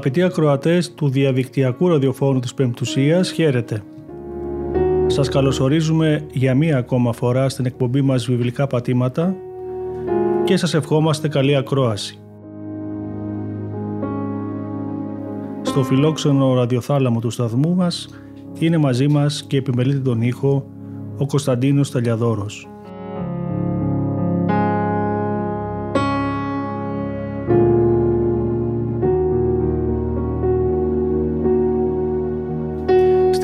Αγαπητοί ακροατές του διαδικτυακού ραδιοφώνου της Πεμπτουσίας, χαίρετε. Σας καλωσορίζουμε για μία ακόμα φορά στην εκπομπή μας Βιβλικά Πατήματα και σας ευχόμαστε καλή ακρόαση. Στο φιλόξενο ραδιοθάλαμο του σταθμού μας είναι μαζί μας και επιμελείται τον ήχο ο Κωνσταντίνος Ταλιαδόρος.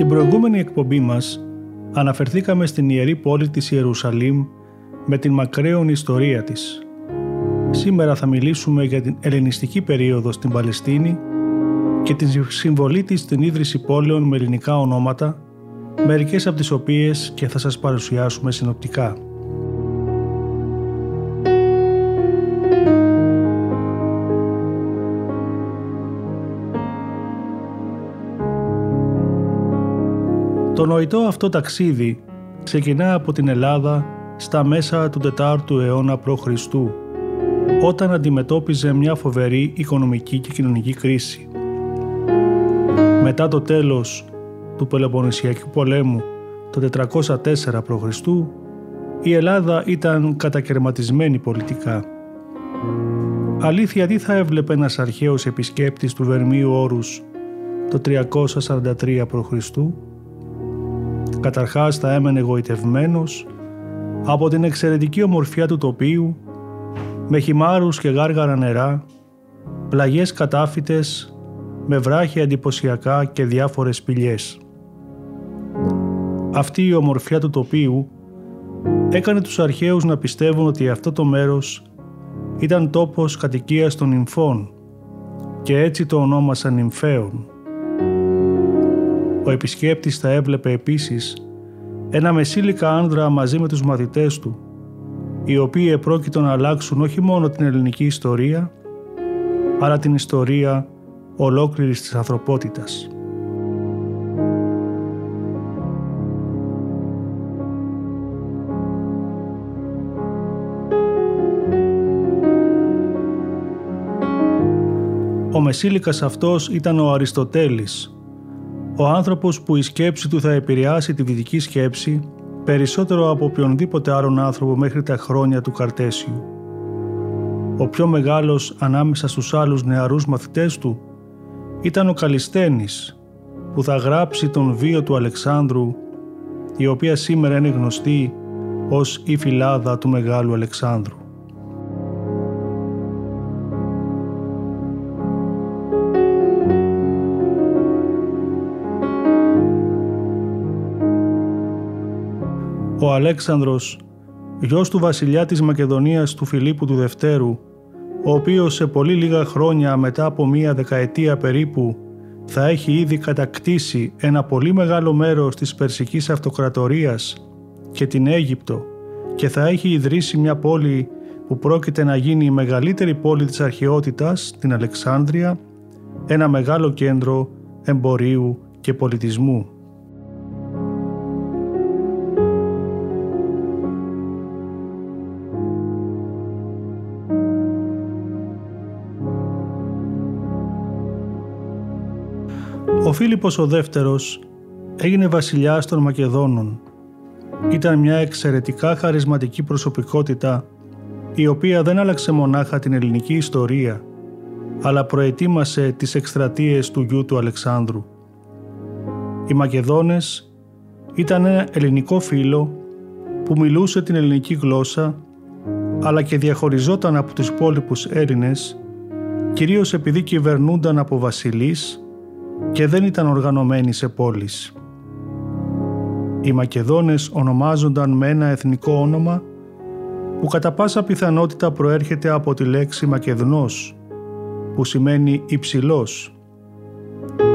Στην προηγούμενη εκπομπή μας αναφερθήκαμε στην ιερή πόλη της Ιερουσαλήμ με την μακραίων ιστορία της. Σήμερα θα μιλήσουμε για την ελληνιστική περίοδο στην Παλαιστίνη και την συμβολή της στην ίδρυση πόλεων με ελληνικά ονόματα, μερικές από τις οποίες και θα σας παρουσιάσουμε συνοπτικά. Το νοητό αυτό ταξίδι ξεκινά από την Ελλάδα στα μέσα του 4ου αιώνα π.Χ. όταν αντιμετώπιζε μια φοβερή οικονομική και κοινωνική κρίση. Μετά το τέλος του Πελοποννησιακού πολέμου το 404 π.Χ. η Ελλάδα ήταν κατακαιρματισμένη πολιτικά. Αλήθεια τι θα έβλεπε ένας αρχαίος επισκέπτης του Βερμίου Όρους το 343 π.Χ. Καταρχάς θα έμενε γοητευμένος από την εξαιρετική ομορφιά του τοπίου με χυμάρους και γάργαρα νερά, πλαγιές κατάφυτες με βράχια εντυπωσιακά και διάφορες σπηλιές. Αυτή η ομορφιά του τοπίου έκανε τους αρχαίους να πιστεύουν ότι αυτό το μέρος ήταν τόπος κατοικίας των νυμφών και έτσι το ονόμασαν νυμφαίων. Ο επισκέπτης θα έβλεπε επίσης ένα μεσήλικα άνδρα μαζί με τους μαθητές του, οι οποίοι επρόκειτο να αλλάξουν όχι μόνο την ελληνική ιστορία, αλλά την ιστορία ολόκληρης της ανθρωπότητας. Ο μεσήλικας αυτός ήταν ο Αριστοτέλης, ο άνθρωπος που η σκέψη του θα επηρεάσει τη δυτική σκέψη περισσότερο από οποιονδήποτε άλλον άνθρωπο μέχρι τα χρόνια του Καρτέσιου. Ο πιο μεγάλος ανάμεσα στους άλλους νεαρούς μαθητές του ήταν ο Καλιστένης που θα γράψει τον βίο του Αλεξάνδρου η οποία σήμερα είναι γνωστή ως η φυλάδα του Μεγάλου Αλεξάνδρου. Ο Αλέξανδρος, γιος του βασιλιά της Μακεδονίας του Φιλίππου του Δευτέρου, ο οποίος σε πολύ λίγα χρόνια μετά από μία δεκαετία περίπου θα έχει ήδη κατακτήσει ένα πολύ μεγάλο μέρος της Περσικής Αυτοκρατορίας και την Αίγυπτο και θα έχει ιδρύσει μια πόλη που πρόκειται να γίνει η μεγαλύτερη πόλη της αρχαιότητας, την Αλεξάνδρεια, ένα μεγάλο κέντρο εμπορίου και πολιτισμού. Φίλιππος ο δεύτερος έγινε βασιλιάς των Μακεδόνων. Ήταν μια εξαιρετικά χαρισματική προσωπικότητα η οποία δεν άλλαξε μονάχα την ελληνική ιστορία αλλά προετοίμασε τις εκστρατείες του γιού του Αλεξάνδρου. Οι Μακεδόνες ήταν ένα ελληνικό φύλλο που μιλούσε την ελληνική γλώσσα αλλά και διαχωριζόταν από τους υπόλοιπους Έλληνες κυρίως επειδή κυβερνούνταν από βασιλείς και δεν ήταν οργανωμένοι σε πόλεις. Οι Μακεδόνες ονομάζονταν με ένα εθνικό όνομα που κατά πάσα πιθανότητα προέρχεται από τη λέξη Μακεδνός, που σημαίνει υψηλός.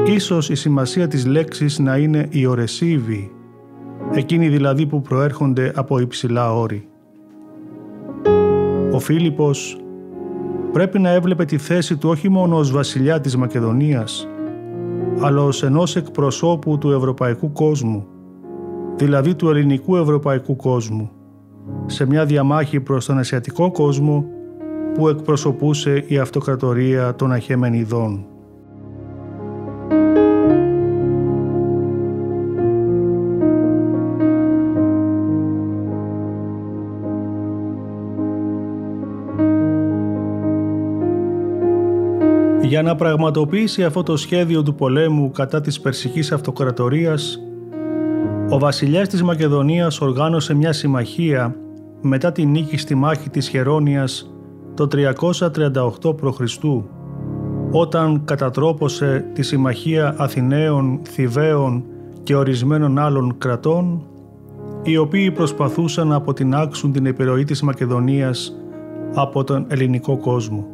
Ίσως η σημασία της λέξης να είναι οι ορεσίβοι, εκείνοι δηλαδή που προέρχονται από υψηλά όρη. Ο Φίλιππος πρέπει να έβλεπε τη θέση του όχι μόνο ως βασιλιά της Μακεδονίας, αλλά ως ενός εκπροσώπου του ευρωπαϊκού κόσμου, δηλαδή του ελληνικού ευρωπαϊκού κόσμου, σε μια διαμάχη προς τον ασιατικό κόσμο που εκπροσωπούσε η αυτοκρατορία των Αχέμενιδών. Για να πραγματοποιήσει αυτό το σχέδιο του πολέμου κατά της Περσικής Αυτοκρατορίας, ο βασιλιάς της Μακεδονίας οργάνωσε μια συμμαχία μετά τη νίκη στη μάχη της Χερόνιας το 338 π.Χ. όταν κατατρόπωσε τη συμμαχία Αθηναίων, Θηβαίων και ορισμένων άλλων κρατών οι οποίοι προσπαθούσαν να αποτινάξουν την επιρροή της Μακεδονίας από τον ελληνικό κόσμο.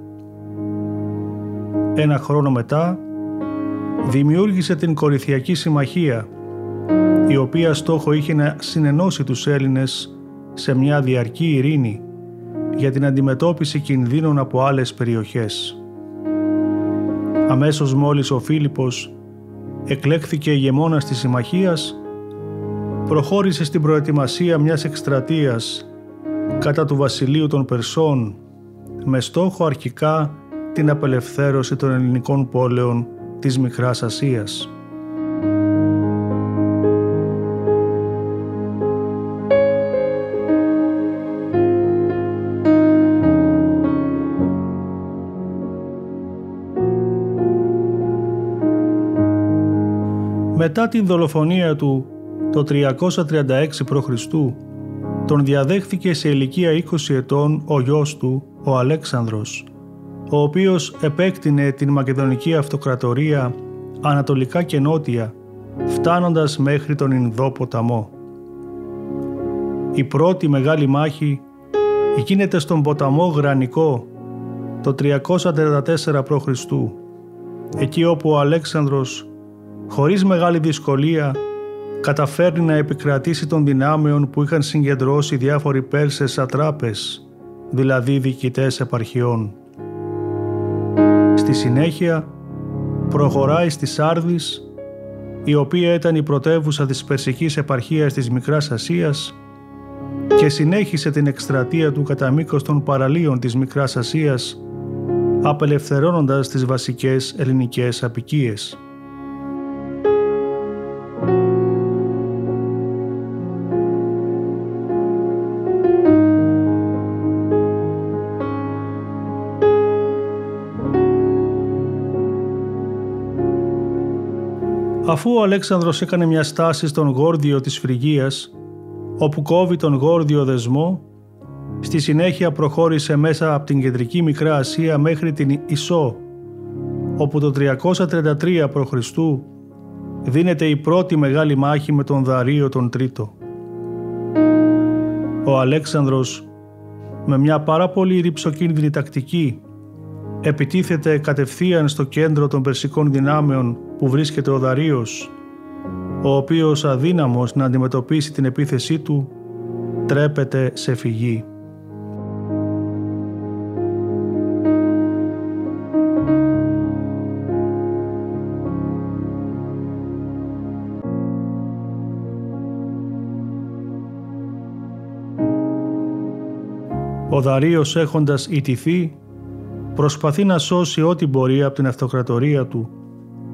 Ένα χρόνο μετά δημιούργησε την Κορυθιακή Συμμαχία η οποία στόχο είχε να συνενώσει τους Έλληνες σε μια διαρκή ειρήνη για την αντιμετώπιση κινδύνων από άλλες περιοχές. Αμέσως μόλις ο Φίλιππος εκλέχθηκε ηγεμόνας της συμμαχίας, προχώρησε στην προετοιμασία μιας εκστρατείας κατά του βασιλείου των Περσών με στόχο αρχικά την απελευθέρωση των ελληνικών πόλεων της Μικράς Ασίας. Μετά την δολοφονία του το 336 π.Χ. τον διαδέχθηκε σε ηλικία 20 ετών ο γιος του, ο Αλέξανδρος, ο οποίος επέκτηνε την Μακεδονική Αυτοκρατορία ανατολικά και νότια, φτάνοντας μέχρι τον Ινδό ποταμό. Η πρώτη μεγάλη μάχη γίνεται στον ποταμό Γρανικό το 344 π.Χ. εκεί όπου ο Αλέξανδρος χωρίς μεγάλη δυσκολία καταφέρνει να επικρατήσει των δυνάμεων που είχαν συγκεντρώσει διάφοροι Πέρσες ατράπες, δηλαδή διοικητές επαρχιών. Στη συνέχεια προχωράει στη Σάρδης, η οποία ήταν η πρωτεύουσα της Περσικής επαρχίας της Μικράς Ασίας και συνέχισε την εκστρατεία του κατά μήκος των παραλίων της Μικράς Ασίας, απελευθερώνοντας τις βασικές ελληνικές απικίες. Αφού ο Αλέξανδρος έκανε μια στάση στον Γόρδιο της Φρυγίας, όπου κόβει τον Γόρδιο δεσμό, στη συνέχεια προχώρησε μέσα από την κεντρική Μικρά Ασία μέχρι την Ισό, όπου το 333 π.Χ. δίνεται η πρώτη μεγάλη μάχη με τον Δαρίο τον Τρίτο. Ο Αλέξανδρος με μια πάρα πολύ ρηψοκίνδυνη τακτική επιτίθεται κατευθείαν στο κέντρο των περσικών δυνάμεων που βρίσκεται ο Δαρίος, ο οποίος αδύναμος να αντιμετωπίσει την επίθεσή του, τρέπεται σε φυγή. Ο Δαρίος έχοντας ιτηθεί προσπαθεί να σώσει ό,τι μπορεί από την αυτοκρατορία του,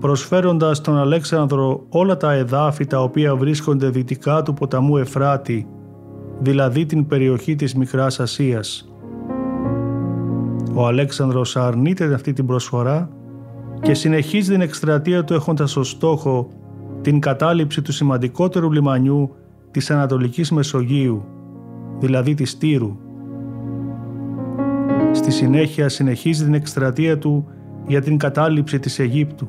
προσφέροντας τον Αλέξανδρο όλα τα εδάφη τα οποία βρίσκονται δυτικά του ποταμού Εφράτη, δηλαδή την περιοχή της Μικράς Ασίας. Ο Αλέξανδρος αρνείται αυτή την προσφορά και συνεχίζει την εκστρατεία του έχοντας ως στόχο την κατάληψη του σημαντικότερου λιμανιού της Ανατολικής Μεσογείου, δηλαδή της Τύρου. Στη συνέχεια συνεχίζει την εκστρατεία του για την κατάληψη της Αιγύπτου.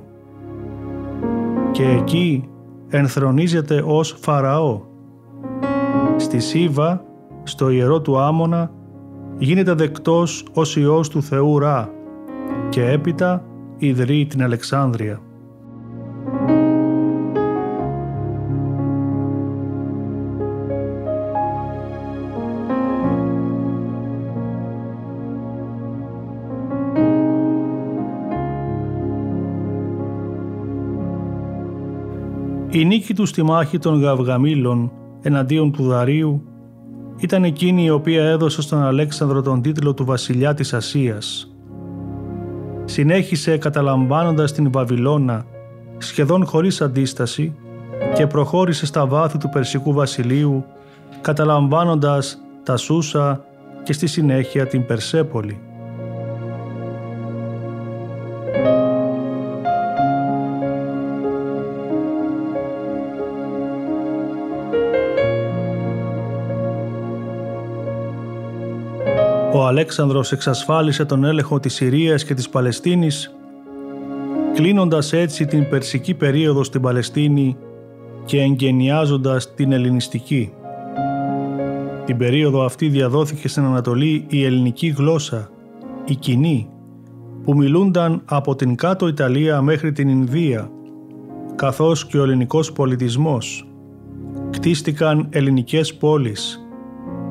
και εκεί ενθρονίζεται ως Φαραώ. Στη Σίβα, στο ιερό του Άμονα, γίνεται δεκτός ως Υιός του Θεού Ρα και έπειτα ιδρύει την Αλεξάνδρεια. Η νίκη του στη μάχη των Γαυγαμήλων εναντίον του Δαρίου ήταν εκείνη η οποία έδωσε στον Αλέξανδρο τον τίτλο του βασιλιά της Ασίας. Συνέχισε καταλαμβάνοντας την Βαβυλώνα σχεδόν χωρίς αντίσταση και προχώρησε στα βάθη του Περσικού βασιλείου καταλαμβάνοντας τα Σούσα και στη συνέχεια την Περσέπολη. Αλέξανδρος εξασφάλισε τον έλεγχο της Συρίας και της Παλαιστίνης, κλείνοντας έτσι την περσική περίοδο στην Παλαιστίνη και εγγενιάζοντας την ελληνιστική. Την περίοδο αυτή διαδόθηκε στην Ανατολή η ελληνική γλώσσα, η κοινή, που μιλούνταν από την κάτω Ιταλία μέχρι την Ινδία, καθώς και ο ελληνικός πολιτισμός. Κτίστηκαν ελληνικές πόλεις,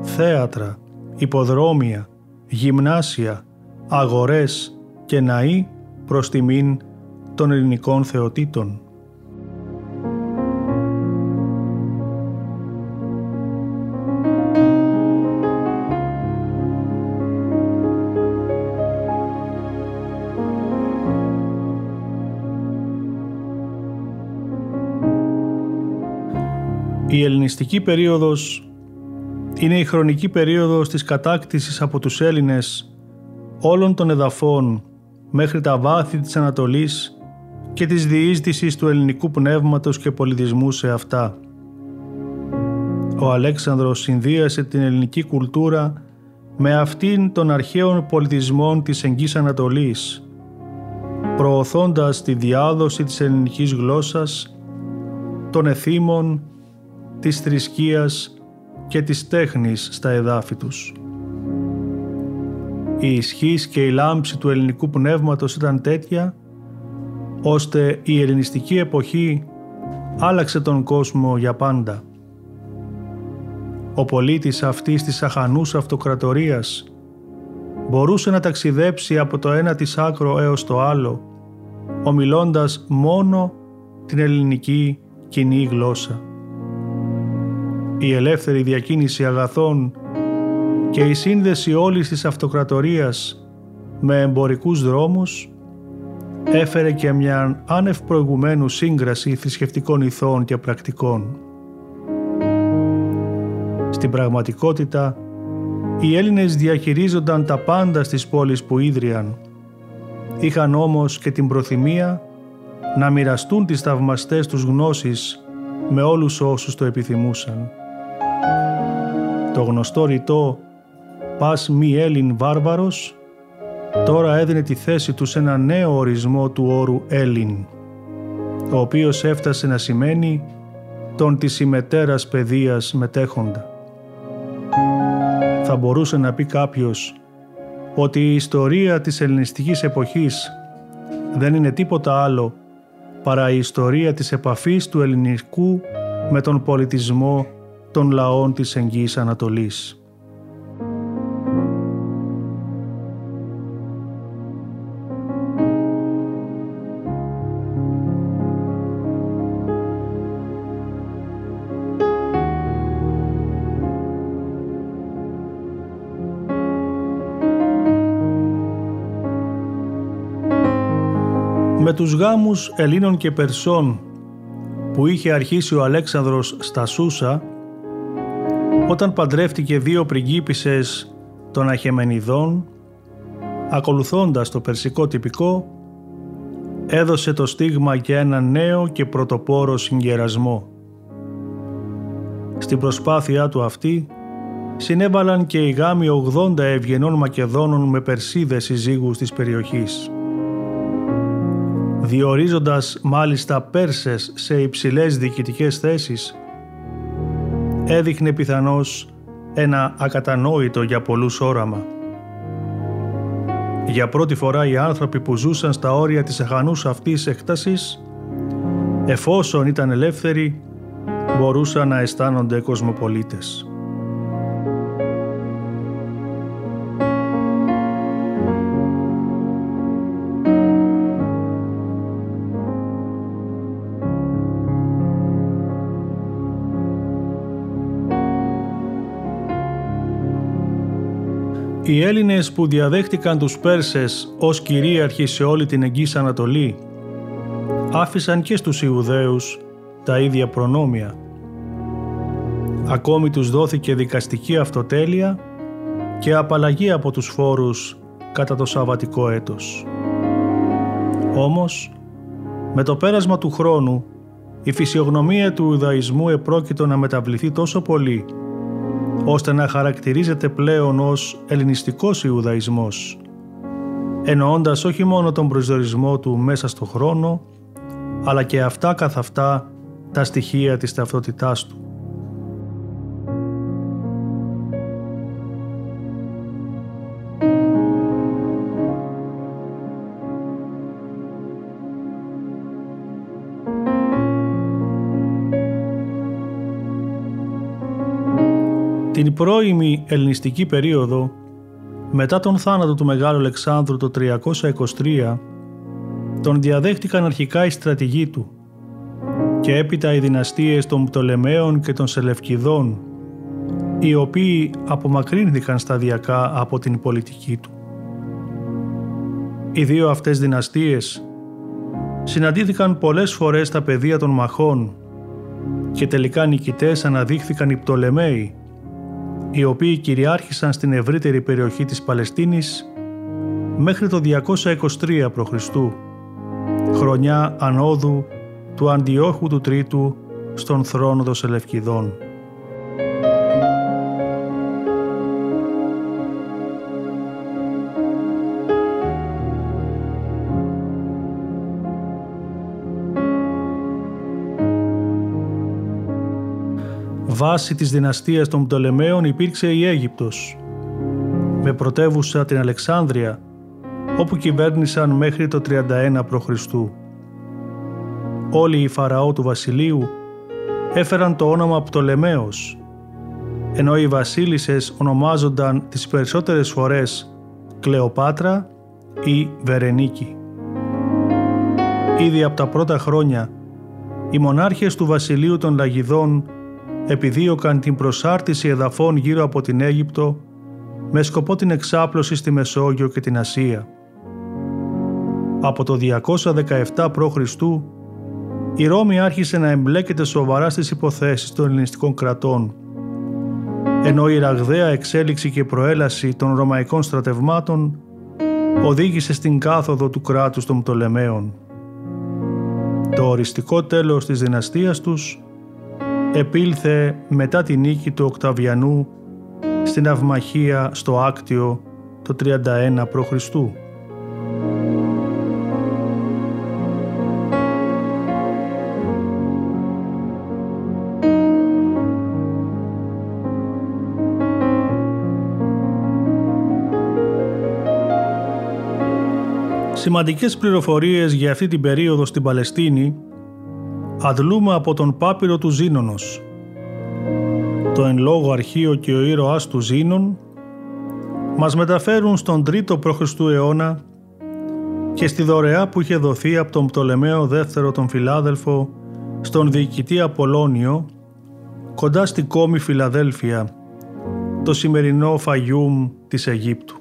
θέατρα, υποδρόμια, γυμνάσια, αγορές και ναοί προς τιμήν των ελληνικών θεοτήτων. Η ελληνιστική περίοδος είναι η χρονική περίοδος της κατάκτησης από τους Έλληνες όλων των εδαφών μέχρι τα βάθη της Ανατολής και της διείσδυσης του ελληνικού πνεύματος και πολιτισμού σε αυτά. Ο Αλέξανδρος συνδύασε την ελληνική κουλτούρα με αυτήν των αρχαίων πολιτισμών της Εγγύς Ανατολής, προωθώντας τη διάδοση της ελληνικής γλώσσας, των εθήμων, της θρησκείας και της τέχνης στα εδάφη τους. Η ισχύς και η λάμψη του ελληνικού πνεύματος ήταν τέτοια, ώστε η ελληνιστική εποχή άλλαξε τον κόσμο για πάντα. Ο πολίτης αυτής της αχανούς αυτοκρατορίας μπορούσε να ταξιδέψει από το ένα της άκρο έως το άλλο, ομιλώντας μόνο την ελληνική κοινή γλώσσα η ελεύθερη διακίνηση αγαθών και η σύνδεση όλης της αυτοκρατορίας με εμπορικούς δρόμους έφερε και μια άνευ προηγουμένου σύγκραση θρησκευτικών ηθών και πρακτικών. Στην πραγματικότητα, οι Έλληνες διαχειρίζονταν τα πάντα στις πόλεις που ίδρυαν. Είχαν όμως και την προθυμία να μοιραστούν τις θαυμαστές τους γνώσεις με όλους όσους το επιθυμούσαν. Το γνωστό ρητό «Πας μη Έλλην βάρβαρος» τώρα έδινε τη θέση του σε ένα νέο ορισμό του όρου Έλλην, ο οποίος έφτασε να σημαίνει τον της ημετέρας παιδείας μετέχοντα. Θα μπορούσε να πει κάποιος ότι η ιστορία της ελληνιστικής εποχής δεν είναι τίποτα άλλο παρά η ιστορία της επαφής του ελληνικού με τον πολιτισμό των λαών της Εγγύης Ανατολής. Με τους γάμους Ελλήνων και Περσών που είχε αρχίσει ο Αλέξανδρος στα Σούσα όταν παντρεύτηκε δύο πριγκίπισσες των Αχεμενιδών, ακολουθώντας το περσικό τυπικό, έδωσε το στίγμα για ένα νέο και πρωτοπόρο συγκερασμό. Στην προσπάθειά του αυτή, συνέβαλαν και οι γάμοι 80 ευγενών Μακεδόνων με Περσίδες συζύγους της περιοχής. διορίζοντας μάλιστα Πέρσες σε υψηλές διοικητικές θέσεις, έδειχνε πιθανώς ένα ακατανόητο για πολλούς όραμα. Για πρώτη φορά οι άνθρωποι που ζούσαν στα όρια της εχανούς αυτής έκτασης, εφόσον ήταν ελεύθεροι, μπορούσαν να αισθάνονται κοσμοπολίτες. Οι Έλληνες που διαδέχτηκαν τους Πέρσες ως κυρίαρχοι σε όλη την Εγγύης Ανατολή άφησαν και στους Ιουδαίους τα ίδια προνόμια. Ακόμη τους δόθηκε δικαστική αυτοτέλεια και απαλλαγή από τους φόρους κατά το Σαββατικό έτος. Όμως, με το πέρασμα του χρόνου, η φυσιογνωμία του Ιουδαϊσμού επρόκειτο να μεταβληθεί τόσο πολύ ώστε να χαρακτηρίζεται πλέον ως ελληνιστικός Ιουδαϊσμός, εννοώντας όχι μόνο τον προσδορισμό του μέσα στο χρόνο, αλλά και αυτά καθ' αυτά τα στοιχεία της ταυτότητάς του. Την πρώιμη ελληνιστική περίοδο, μετά τον θάνατο του Μεγάλου Αλεξάνδρου το 323, τον διαδέχτηκαν αρχικά οι στρατηγοί του και έπειτα οι δυναστείες των Πτολεμαίων και των Σελευκηδών, οι οποίοι απομακρύνθηκαν σταδιακά από την πολιτική του. Οι δύο αυτές δυναστείες συναντήθηκαν πολλές φορές στα πεδία των μαχών και τελικά νικητές αναδείχθηκαν οι Πτολεμαίοι, οι οποίοι κυριάρχησαν στην ευρύτερη περιοχή της Παλαιστίνης μέχρι το 223 π.Χ., χρονιά ανόδου του Αντιόχου του Τρίτου στον θρόνο των Σελευκηδών. Βάση της δυναστείας των Πτολεμαίων υπήρξε η Αίγυπτος, με πρωτεύουσα την Αλεξάνδρεια, όπου κυβέρνησαν μέχρι το 31 π.Χ. Όλοι οι Φαραώ του βασιλείου έφεραν το όνομα Πτολεμαίος, ενώ οι βασίλισσες ονομάζονταν τις περισσότερες φορές Κλεοπάτρα ή Βερενίκη. Ήδη από τα πρώτα χρόνια, οι μονάρχες του βασιλείου των Λαγιδών επιδίωκαν την προσάρτηση εδαφών γύρω από την Αίγυπτο με σκοπό την εξάπλωση στη Μεσόγειο και την Ασία. Από το 217 π.Χ. η Ρώμη άρχισε να εμπλέκεται σοβαρά στις υποθέσεις των ελληνιστικών κρατών, ενώ η ραγδαία εξέλιξη και προέλαση των ρωμαϊκών στρατευμάτων οδήγησε στην κάθοδο του κράτους των Πτολεμαίων. Το οριστικό τέλος της δυναστείας τους επήλθε μετά τη νίκη του Οκταβιανού στην Αυμαχία στο Άκτιο το 31 π.Χ. Σημαντικές πληροφορίες για αυτή την περίοδο στην Παλαιστίνη αντλούμε από τον πάπυρο του Ζήνονος. Το εν λόγω αρχείο και ο ήρωάς του Ζήνων μας μεταφέρουν στον 3ο π.Χ. αιώνα και στη δωρεά που είχε δοθεί από τον Πτολεμαίο δεύτερο τον Φιλάδελφο στον διοικητή Απολώνιο κοντά στη κόμη Φιλαδέλφια, το σημερινό Φαγιούμ της Αιγύπτου.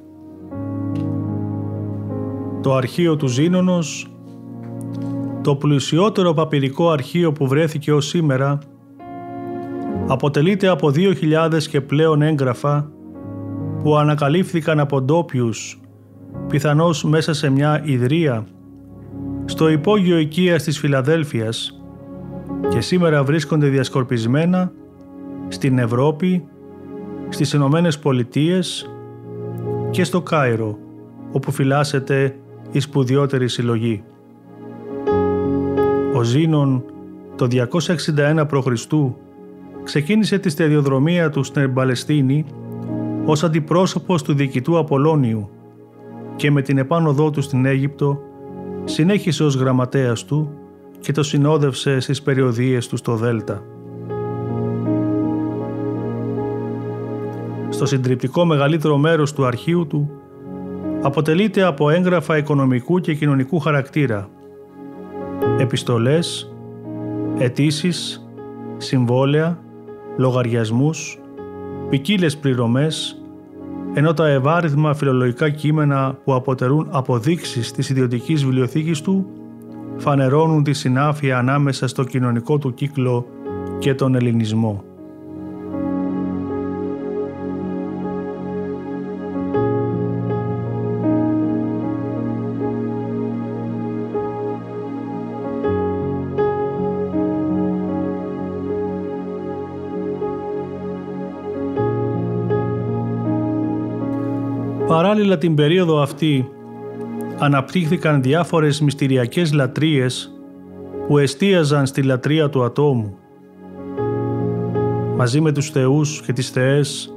Το αρχείο του Ζήνονος το πλουσιότερο παπυρικό αρχείο που βρέθηκε ως σήμερα αποτελείται από 2.000 και πλέον έγγραφα που ανακαλύφθηκαν από ντόπιους, πιθανώς μέσα σε μια ιδρία, στο υπόγειο οικίας της Φιλαδέλφειας και σήμερα βρίσκονται διασκορπισμένα στην Ευρώπη, στις Ηνωμένες Πολιτείες και στο Κάιρο, όπου φυλάσσεται η σπουδιότερη συλλογή. Ζήνων το 261 π.Χ. ξεκίνησε τη σταδιοδρομία του στην Παλαιστίνη ως αντιπρόσωπος του διοικητού Απολώνιου και με την επάνωδό του στην Αίγυπτο συνέχισε ως γραμματέας του και το συνόδευσε στις περιοδίες του στο Δέλτα. Στο συντριπτικό μεγαλύτερο μέρος του αρχείου του αποτελείται από έγγραφα οικονομικού και κοινωνικού χαρακτήρα, επιστολές, αιτήσεις, συμβόλαια, λογαριασμούς, ποικίλες πληρωμές, ενώ τα ευάριθμα φιλολογικά κείμενα που αποτελούν αποδείξεις της ιδιωτικής βιβλιοθήκης του φανερώνουν τη συνάφεια ανάμεσα στο κοινωνικό του κύκλο και τον ελληνισμό. Παράλληλα την περίοδο αυτή αναπτύχθηκαν διάφορες μυστηριακές λατρείες που εστίαζαν στη λατρεία του ατόμου. Μαζί με τους θεούς και τις θεές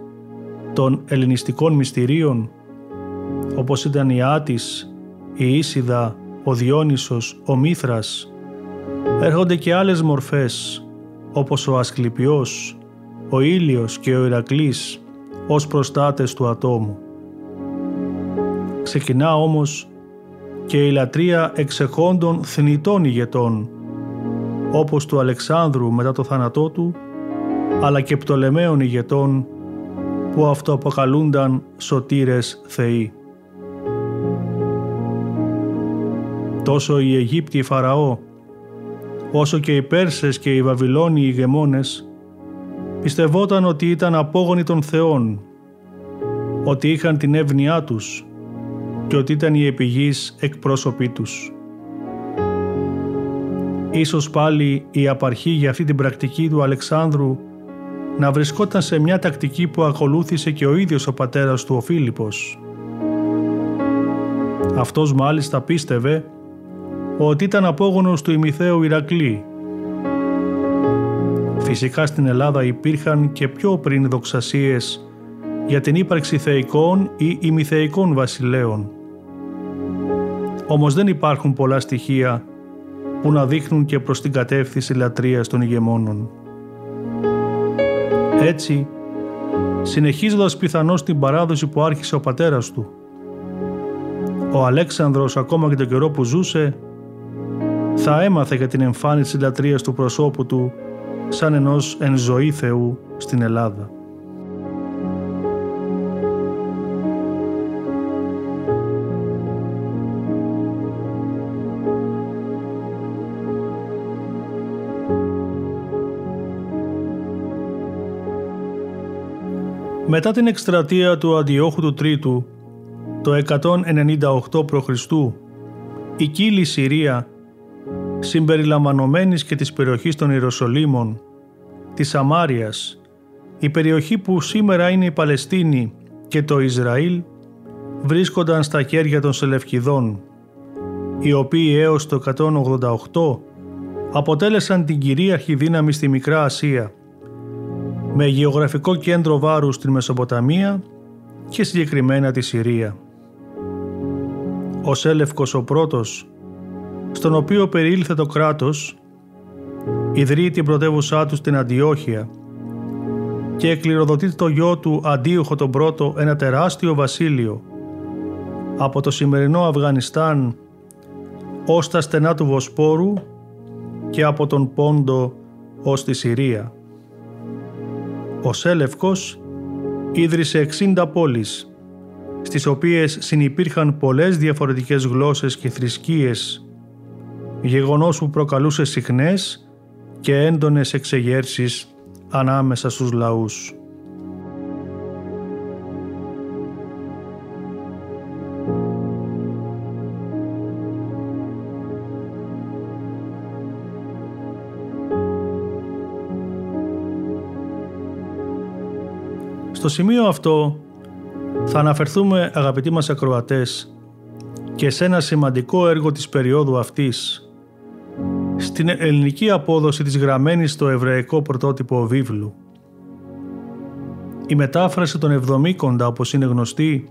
των ελληνιστικών μυστηρίων όπως ήταν η Άτης, η Ίσιδα, ο Διόνυσος, ο Μήθρας έρχονται και άλλες μορφές όπως ο Ασκληπιός, ο Ήλιος και ο Ηρακλής ως προστάτες του ατόμου. Ξεκινά όμως και η λατρεία εξεχόντων θνητών ηγετών, όπως του Αλεξάνδρου μετά το θάνατό του, αλλά και πτολεμαίων ηγετών που αυτοαποκαλούνταν σωτήρες θεοί. Τόσο οι Αιγύπτιοι Φαραώ, όσο και οι Πέρσες και οι Βαβυλώνοι ηγεμόνες, πιστευόταν ότι ήταν απόγονοι των θεών, ότι είχαν την εύνοιά τους και ότι ήταν οι επιγείς εκπρόσωποι τους. Ίσως πάλι η απαρχή για αυτή την πρακτική του Αλεξάνδρου να βρισκόταν σε μια τακτική που ακολούθησε και ο ίδιος ο πατέρας του ο Φίλιππος. Αυτός μάλιστα πίστευε ότι ήταν απόγονος του ημιθέου Ηρακλή. Φυσικά στην Ελλάδα υπήρχαν και πιο πριν δοξασίες για την ύπαρξη θεϊκών ή ημιθεϊκών βασιλέων. Όμως δεν υπάρχουν πολλά στοιχεία που να δείχνουν και προς την κατεύθυνση λατρείας των ηγεμόνων. Έτσι, συνεχίζοντας πιθανώς την παράδοση που άρχισε ο πατέρας του, ο Αλέξανδρος ακόμα και τον καιρό που ζούσε θα έμαθε για την εμφάνιση λατρείας του προσώπου του σαν ενός εν ζωή Θεού στην Ελλάδα. Μετά την εκστρατεία του Αντιόχου του Τρίτου, το 198 π.Χ., η κύλη Συρία, συμπεριλαμβανομένης και της περιοχής των Ιεροσολύμων, της Σαμάριας, η περιοχή που σήμερα είναι η Παλαιστίνη και το Ισραήλ, βρίσκονταν στα χέρια των Σελευκηδών, οι οποίοι έως το 188 αποτέλεσαν την κυρίαρχη δύναμη στη Μικρά Ασία με γεωγραφικό κέντρο βάρους στην Μεσοποταμία και συγκεκριμένα τη Συρία. Ο Σέλευκος ο πρώτος, στον οποίο περιήλθε το κράτος, ιδρύει την πρωτεύουσά του στην Αντιόχεια και εκκληροδοτεί το γιο του Αντίοχο τον πρώτο ένα τεράστιο βασίλειο από το σημερινό Αφγανιστάν ως τα στενά του Βοσπόρου και από τον Πόντο ως τη Συρία. Ο Σέλευκος ίδρυσε 60 πόλεις, στις οποίες συνυπήρχαν πολλές διαφορετικές γλώσσες και θρησκείες, γεγονός που προκαλούσε συχνές και έντονες εξεγέρσεις ανάμεσα στους λαούς. Στο σημείο αυτό θα αναφερθούμε αγαπητοί μας ακροατές και σε ένα σημαντικό έργο της περίοδου αυτής στην ελληνική απόδοση της γραμμένης στο εβραϊκό πρωτότυπο βίβλου. Η μετάφραση των Εβδομήκοντα, όπως είναι γνωστή,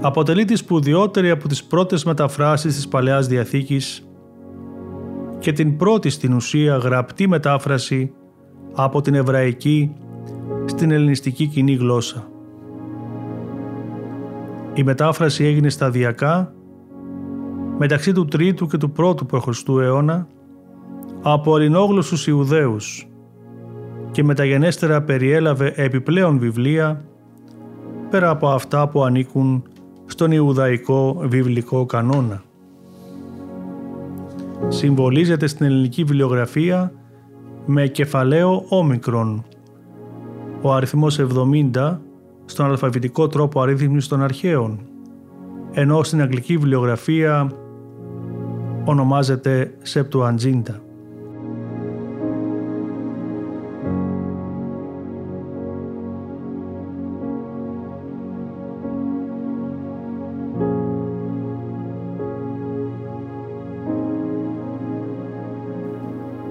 αποτελεί τη σπουδαιότερη από τις πρώτες μεταφράσεις της Παλαιάς Διαθήκης και την πρώτη στην ουσία γραπτή μετάφραση από την εβραϊκή στην ελληνιστική κοινή γλώσσα. Η μετάφραση έγινε σταδιακά μεταξύ του 3ου και του 1ου π.Χ. αιώνα από ελληνόγλωσσους Ιουδαίους και μεταγενέστερα περιέλαβε επιπλέον βιβλία πέρα από αυτά που ανήκουν στον Ιουδαϊκό βιβλικό κανόνα. Συμβολίζεται στην ελληνική βιβλιογραφία με κεφαλαίο όμικρον. Ο αριθμός 70 στον αλφαβητικό τρόπο αρρύθμισης των αρχαίων, ενώ στην αγγλική βιβλιογραφία ονομάζεται Septuaginta.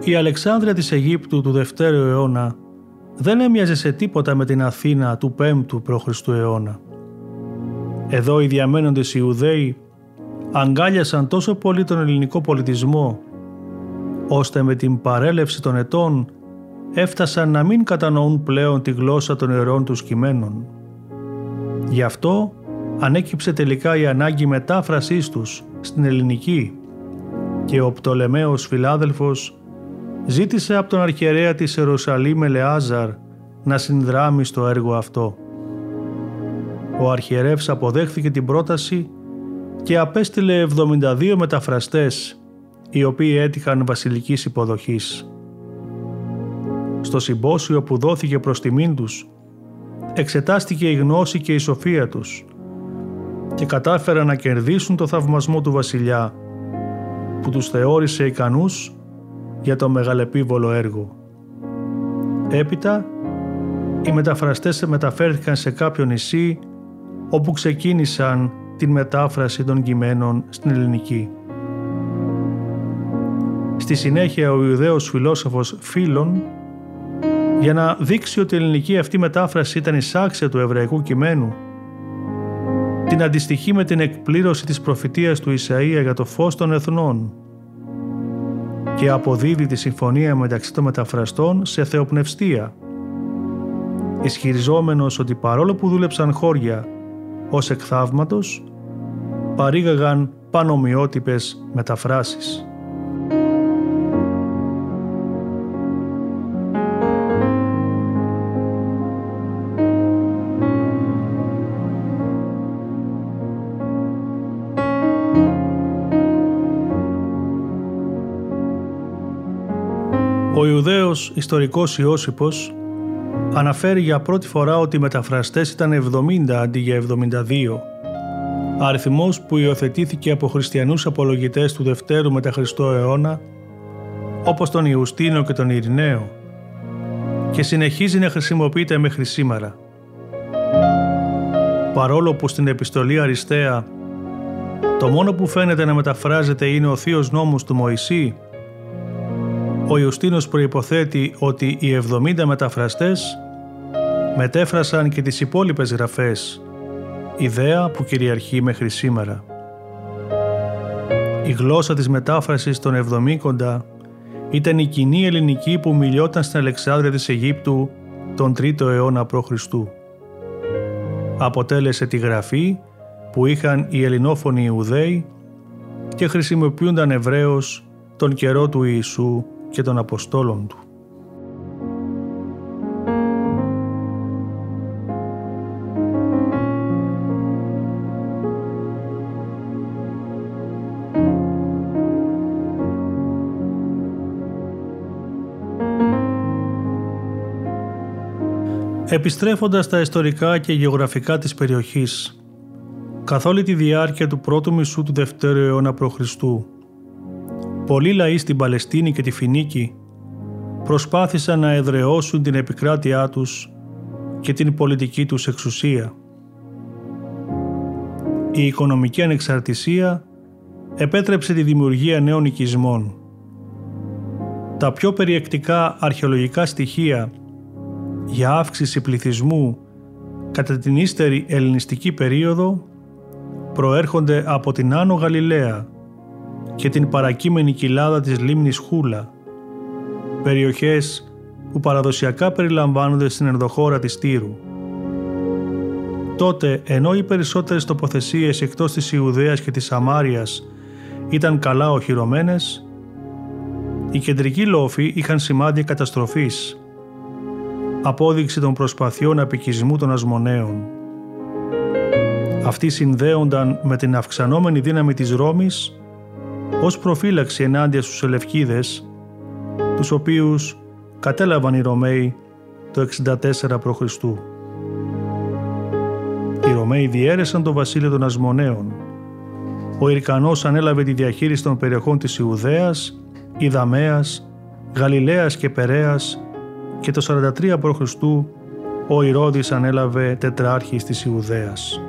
Η Αλεξάνδρεια της Αιγύπτου του 2ου αιώνα δεν έμοιαζε σε τίποτα με την Αθήνα του 5ου π.Χ. αιώνα. Εδώ οι διαμένοντες Ιουδαίοι αγκάλιασαν τόσο πολύ τον ελληνικό πολιτισμό, ώστε με την παρέλευση των ετών έφτασαν να μην κατανοούν πλέον τη γλώσσα των ιερών τους κειμένων. Γι' αυτό ανέκυψε τελικά η ανάγκη μετάφρασής τους στην ελληνική και ο Πτολεμαίος Φιλάδελφος ζήτησε από τον αρχιερέα της Ιερουσαλήμ Ελεάζαρ να συνδράμει στο έργο αυτό. Ο αρχιερεύς αποδέχθηκε την πρόταση και απέστειλε 72 μεταφραστές οι οποίοι έτυχαν βασιλικής υποδοχής. Στο συμπόσιο που δόθηκε προς τιμήν τους εξετάστηκε η γνώση και η σοφία τους και κατάφεραν να κερδίσουν το θαυμασμό του βασιλιά που τους θεώρησε ικανούς για το μεγαλεπίβολο έργο. Έπειτα, οι μεταφραστές μεταφέρθηκαν σε κάποιο νησί όπου ξεκίνησαν την μετάφραση των κειμένων στην ελληνική. Στη συνέχεια ο Ιουδαίος φιλόσοφος Φίλων για να δείξει ότι η ελληνική αυτή μετάφραση ήταν η σάξια του εβραϊκού κειμένου την αντιστοιχεί με την εκπλήρωση της προφητείας του Ισαΐα για το φως των εθνών και αποδίδει τη συμφωνία μεταξύ των μεταφραστών σε θεοπνευστία, ισχυριζόμενος ότι παρόλο που δούλεψαν χώρια ως εκθαύματος, παρήγαγαν πανομοιότυπες μεταφράσεις. Ο Ιουδαίος ιστορικός Ιώσυπος αναφέρει για πρώτη φορά ότι οι μεταφραστές ήταν 70 αντί για 72, αριθμός που υιοθετήθηκε από χριστιανούς απολογητές του Δευτέρου μετά Χριστό αιώνα, όπως τον Ιουστίνο και τον Ειρηναίο, και συνεχίζει να χρησιμοποιείται μέχρι σήμερα. Παρόλο που στην επιστολή Αριστεία το μόνο που φαίνεται να μεταφράζεται είναι ο Θείος Νόμος του Μωυσή, ο Ιουστίνος προϋποθέτει ότι οι 70 μεταφραστές μετέφρασαν και τις υπόλοιπες γραφές, ιδέα που κυριαρχεί μέχρι σήμερα. Η γλώσσα της μετάφρασης των Εβδομήκοντα ήταν η κοινή ελληνική που μιλιόταν στην Αλεξάνδρεια της Αιγύπτου τον 3ο αιώνα π.Χ. Αποτέλεσε τη γραφή που είχαν οι ελληνόφωνοι Ιουδαίοι και χρησιμοποιούνταν ευρέως τον καιρό του Ιησού και των Αποστόλων Του. Επιστρέφοντας στα ιστορικά και γεωγραφικά της περιοχής, καθ' όλη τη διάρκεια του πρώτου μισού του Δευτέρου αιώνα π.Χ. Πολλοί λαοί στην Παλαιστίνη και τη Φινίκη προσπάθησαν να εδραιώσουν την επικράτειά τους και την πολιτική τους εξουσία. Η οικονομική ανεξαρτησία επέτρεψε τη δημιουργία νέων οικισμών. Τα πιο περιεκτικά αρχαιολογικά στοιχεία για αύξηση πληθυσμού κατά την ύστερη ελληνιστική περίοδο προέρχονται από την Άνω Γαλιλαία και την παρακείμενη κοιλάδα της λίμνης Χούλα, περιοχές που παραδοσιακά περιλαμβάνονται στην ενδοχώρα της Τύρου. Τότε, ενώ οι περισσότερες τοποθεσίες εκτός της Ιουδαίας και της Σαμάριας ήταν καλά οχυρωμένες, οι κεντρικοί λόφοι είχαν σημάδια καταστροφής, απόδειξη των προσπαθειών απικισμού των ασμονέων. Αυτοί συνδέονταν με την αυξανόμενη δύναμη της Ρώμης ως προφύλαξη ενάντια στους Ελευκίδες, τους οποίους κατέλαβαν οι Ρωμαίοι το 64 π.Χ. Οι Ρωμαίοι διέρεσαν το βασίλειο των Ασμονέων. Ο Ιρκανός ανέλαβε τη διαχείριση των περιοχών της Ιουδαίας, Ιδαμέας, Γαλιλαίας και Περέας και το 43 π.Χ. ο Ηρώδης ανέλαβε τετράρχης της Ιουδαίας.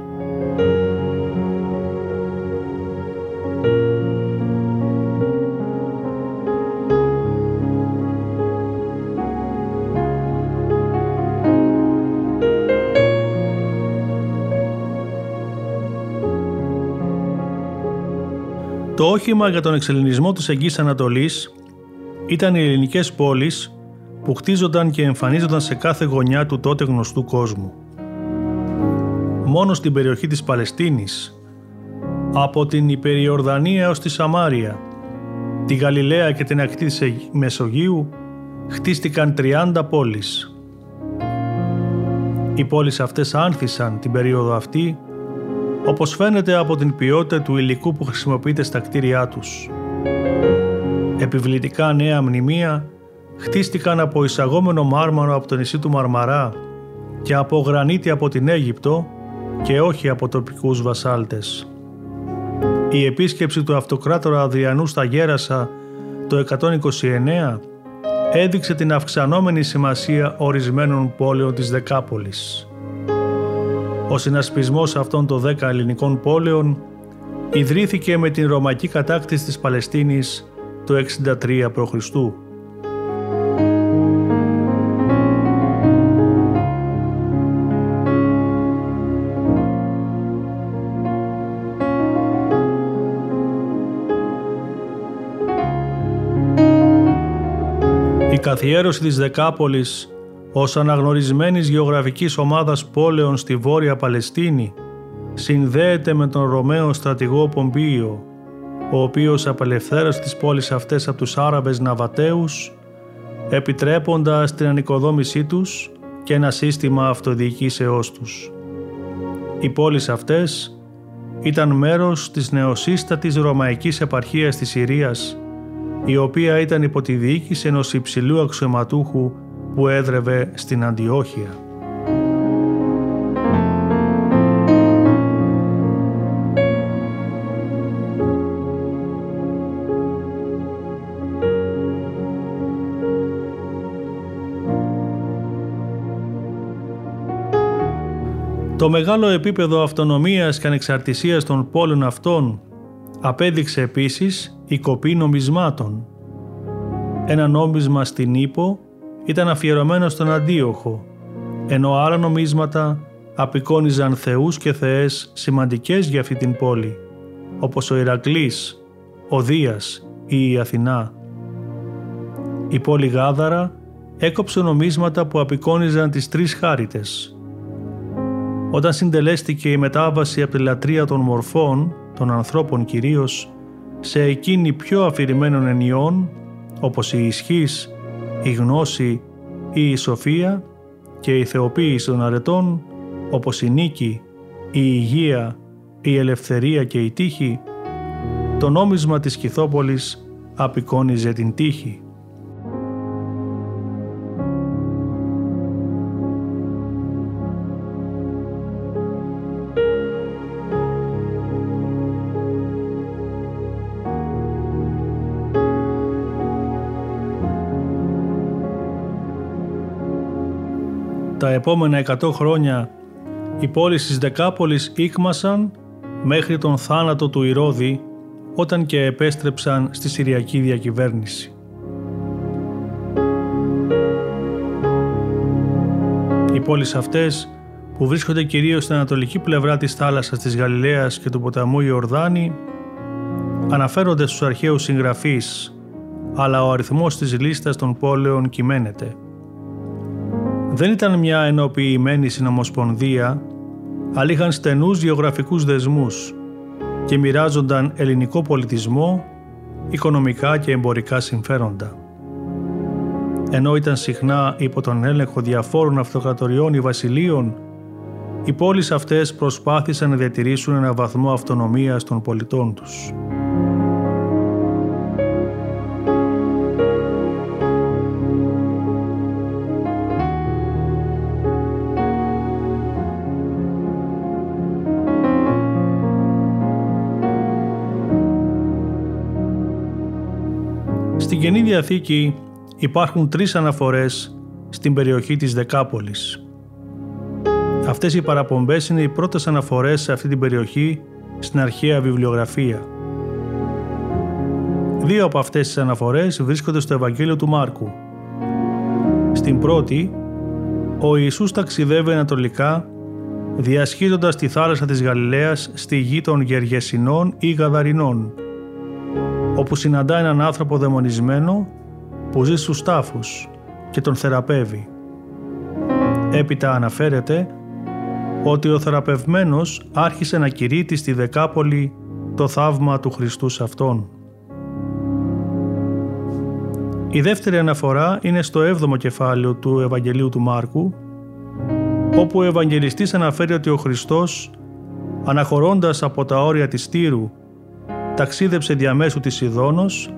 Το όχημα για τον εξελινισμό της Αγγής Ανατολής ήταν οι ελληνικές πόλεις που χτίζονταν και εμφανίζονταν σε κάθε γωνιά του τότε γνωστού κόσμου. Μόνο στην περιοχή της Παλαιστίνης, από την Υπεριορδανία έως τη Σαμάρια, τη Γαλιλαία και την ακτή της Μεσογείου, χτίστηκαν 30 πόλεις. Οι πόλεις αυτές άνθησαν την περίοδο αυτή όπως φαίνεται από την ποιότητα του υλικού που χρησιμοποιείται στα κτίρια τους. Επιβλητικά νέα μνημεία χτίστηκαν από εισαγόμενο μάρμαρο από το νησί του Μαρμαρά και από γρανίτη από την Αίγυπτο και όχι από τοπικούς βασάλτες. Η επίσκεψη του αυτοκράτορα Αδριανού στα Γέρασα το 129 έδειξε την αυξανόμενη σημασία ορισμένων πόλεων της Δεκάπολης. Ο συνασπισμός αυτών των δέκα ελληνικών πόλεων ιδρύθηκε με την Ρωμαϊκή κατάκτηση της Παλαιστίνης το 63 π.Χ. Η καθιέρωση της Δεκάπολης ως αναγνωρισμένης γεωγραφικής ομάδας πόλεων στη Βόρεια Παλαιστίνη συνδέεται με τον Ρωμαίο στρατηγό Πομπίο, ο οποίος απελευθέρωσε τις πόλεις αυτές από τους Άραβες Ναβατέους, επιτρέποντας την ανοικοδόμησή τους και ένα σύστημα αυτοδιοικήσεώς τους. Οι πόλεις αυτές ήταν μέρος της νεοσύστατης Ρωμαϊκής επαρχίας της Συρίας, η οποία ήταν υπό τη διοίκηση ενός υψηλού αξιωματούχου που έδρευε στην Αντιόχεια. Το μεγάλο επίπεδο αυτονομίας και ανεξαρτησίας των πόλεων αυτών απέδειξε επίσης η κοπή νομισμάτων. Ένα νόμισμα στην Ήπο ήταν αφιερωμένο στον Αντίοχο, ενώ άλλα νομίσματα απεικόνιζαν θεούς και θεές σημαντικές για αυτή την πόλη, όπως ο Ηρακλής, ο Δίας ή η Αθηνά. Η πόλη Γάδαρα έκοψε νομίσματα που απεικόνιζαν τις τρεις χάριτες. Όταν συντελέστηκε η μετάβαση από τη λατρεία των μορφών, των ανθρώπων κυρίως, σε εκείνη πιο αφηρημένων ενιών, όπως η ισχύς, η γνώση ή η σοφία και η θεοποίηση των αρετών όπως η νίκη, η υγεία, η ελευθερία και η τύχη, το νόμισμα της Κιθόπολης απεικόνιζε την τύχη. τα επόμενα 100 χρόνια οι πόλεις της Δεκάπολης ήκμασαν μέχρι τον θάνατο του Ηρώδη όταν και επέστρεψαν στη Συριακή διακυβέρνηση. Οι πόλεις αυτές που βρίσκονται κυρίως στην ανατολική πλευρά της θάλασσας της Γαλιλαίας και του ποταμού Ιορδάνη αναφέρονται στους αρχαίους συγγραφείς αλλά ο αριθμός της λίστας των πόλεων κυμαίνεται – δεν ήταν μια ενοποιημένη συνομοσπονδία αλλά είχαν στενούς γεωγραφικούς δεσμούς και μοιράζονταν ελληνικό πολιτισμό, οικονομικά και εμπορικά συμφέροντα. Ενώ ήταν συχνά υπό τον έλεγχο διαφόρων αυτοκρατοριών ή βασιλείων, οι πόλεις αυτές προσπάθησαν να διατηρήσουν ένα βαθμό αυτονομίας των πολιτών τους. Διαθήκη υπάρχουν τρεις αναφορές στην περιοχή της Δεκάπολης. Αυτές οι παραπομπές είναι οι πρώτες αναφορές σε αυτή την περιοχή στην αρχαία βιβλιογραφία. Δύο από αυτές τις αναφορές βρίσκονται στο Ευαγγέλιο του Μάρκου. Στην πρώτη, ο Ιησούς ταξιδεύει ανατολικά διασχίζοντας τη θάλασσα της Γαλιλαίας στη γη των Γεργεσινών ή Γαδαρινών, όπου συναντά έναν άνθρωπο δαιμονισμένο που ζει στους τάφους και τον θεραπεύει. Έπειτα αναφέρεται ότι ο θεραπευμένος άρχισε να κηρύττει στη Δεκάπολη το θαύμα του Χριστού σε Αυτόν. Η δεύτερη αναφορά είναι στο 7ο κεφάλαιο του Ευαγγελίου του Μάρκου, όπου ο Ευαγγελιστής αναφέρει ότι ο Χριστός, αναχωρώντας από τα όρια της Τύρου ταξίδεψε διαμέσου της Ιδόνος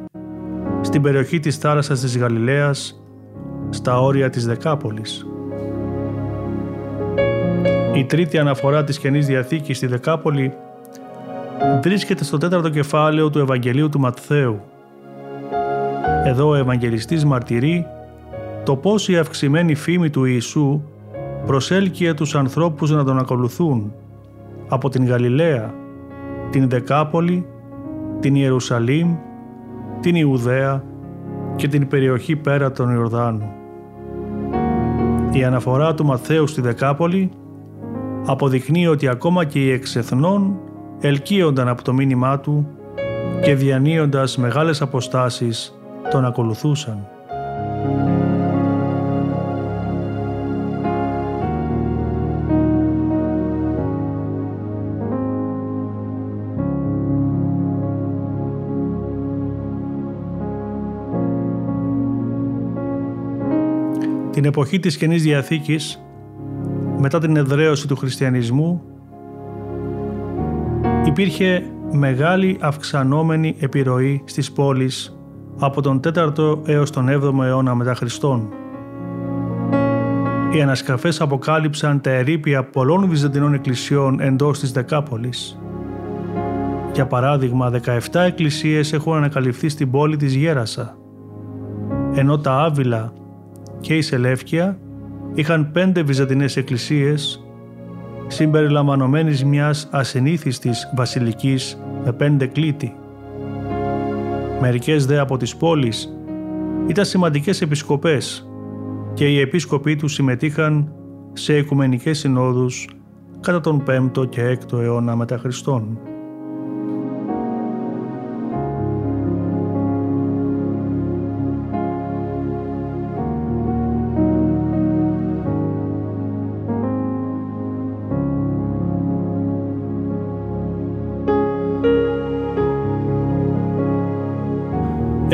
στην περιοχή της θάλασσας της Γαλιλαίας στα όρια της Δεκάπολης. Η τρίτη αναφορά της Καινής Διαθήκης στη Δεκάπολη βρίσκεται στο τέταρτο κεφάλαιο του Ευαγγελίου του Ματθαίου. Εδώ ο Ευαγγελιστής μαρτυρεί το πώς η αυξημένη φήμη του Ιησού προσέλκυε τους ανθρώπους να τον ακολουθούν από την Γαλιλαία, την Δεκάπολη την Ιερουσαλήμ, την Ιουδαία και την περιοχή πέρα των Ιορδάνου. Η αναφορά του Μαθαίου στη Δεκάπολη αποδεικνύει ότι ακόμα και οι εξεθνών ελκύονταν από το μήνυμά του και διανύοντας μεγάλες αποστάσεις τον ακολουθούσαν. Την εποχή της Καινής Διαθήκης, μετά την εδραίωση του χριστιανισμού, υπήρχε μεγάλη αυξανόμενη επιρροή στις πόλεις από τον 4ο έως τον 7ο αιώνα μετά Χριστόν. Οι ανασκαφές αποκάλυψαν τα ερήπια πολλών βυζαντινών εκκλησιών εντός της Δεκάπολης. Για παράδειγμα, 17 εκκλησίες έχουν ανακαλυφθεί στην πόλη της Γέρασα, ενώ τα Άβυλα και η Σελεύκια είχαν πέντε βυζαντινές εκκλησίες συμπεριλαμβανομένης μιας ασυνήθιστης βασιλικής με πέντε κλήτη. Μερικές δε από τις πόλεις ήταν σημαντικές επισκοπές και οι επίσκοποι τους συμμετείχαν σε οικουμενικές συνόδους κατά τον 5ο και 6ο αιώνα μετά Χριστόν.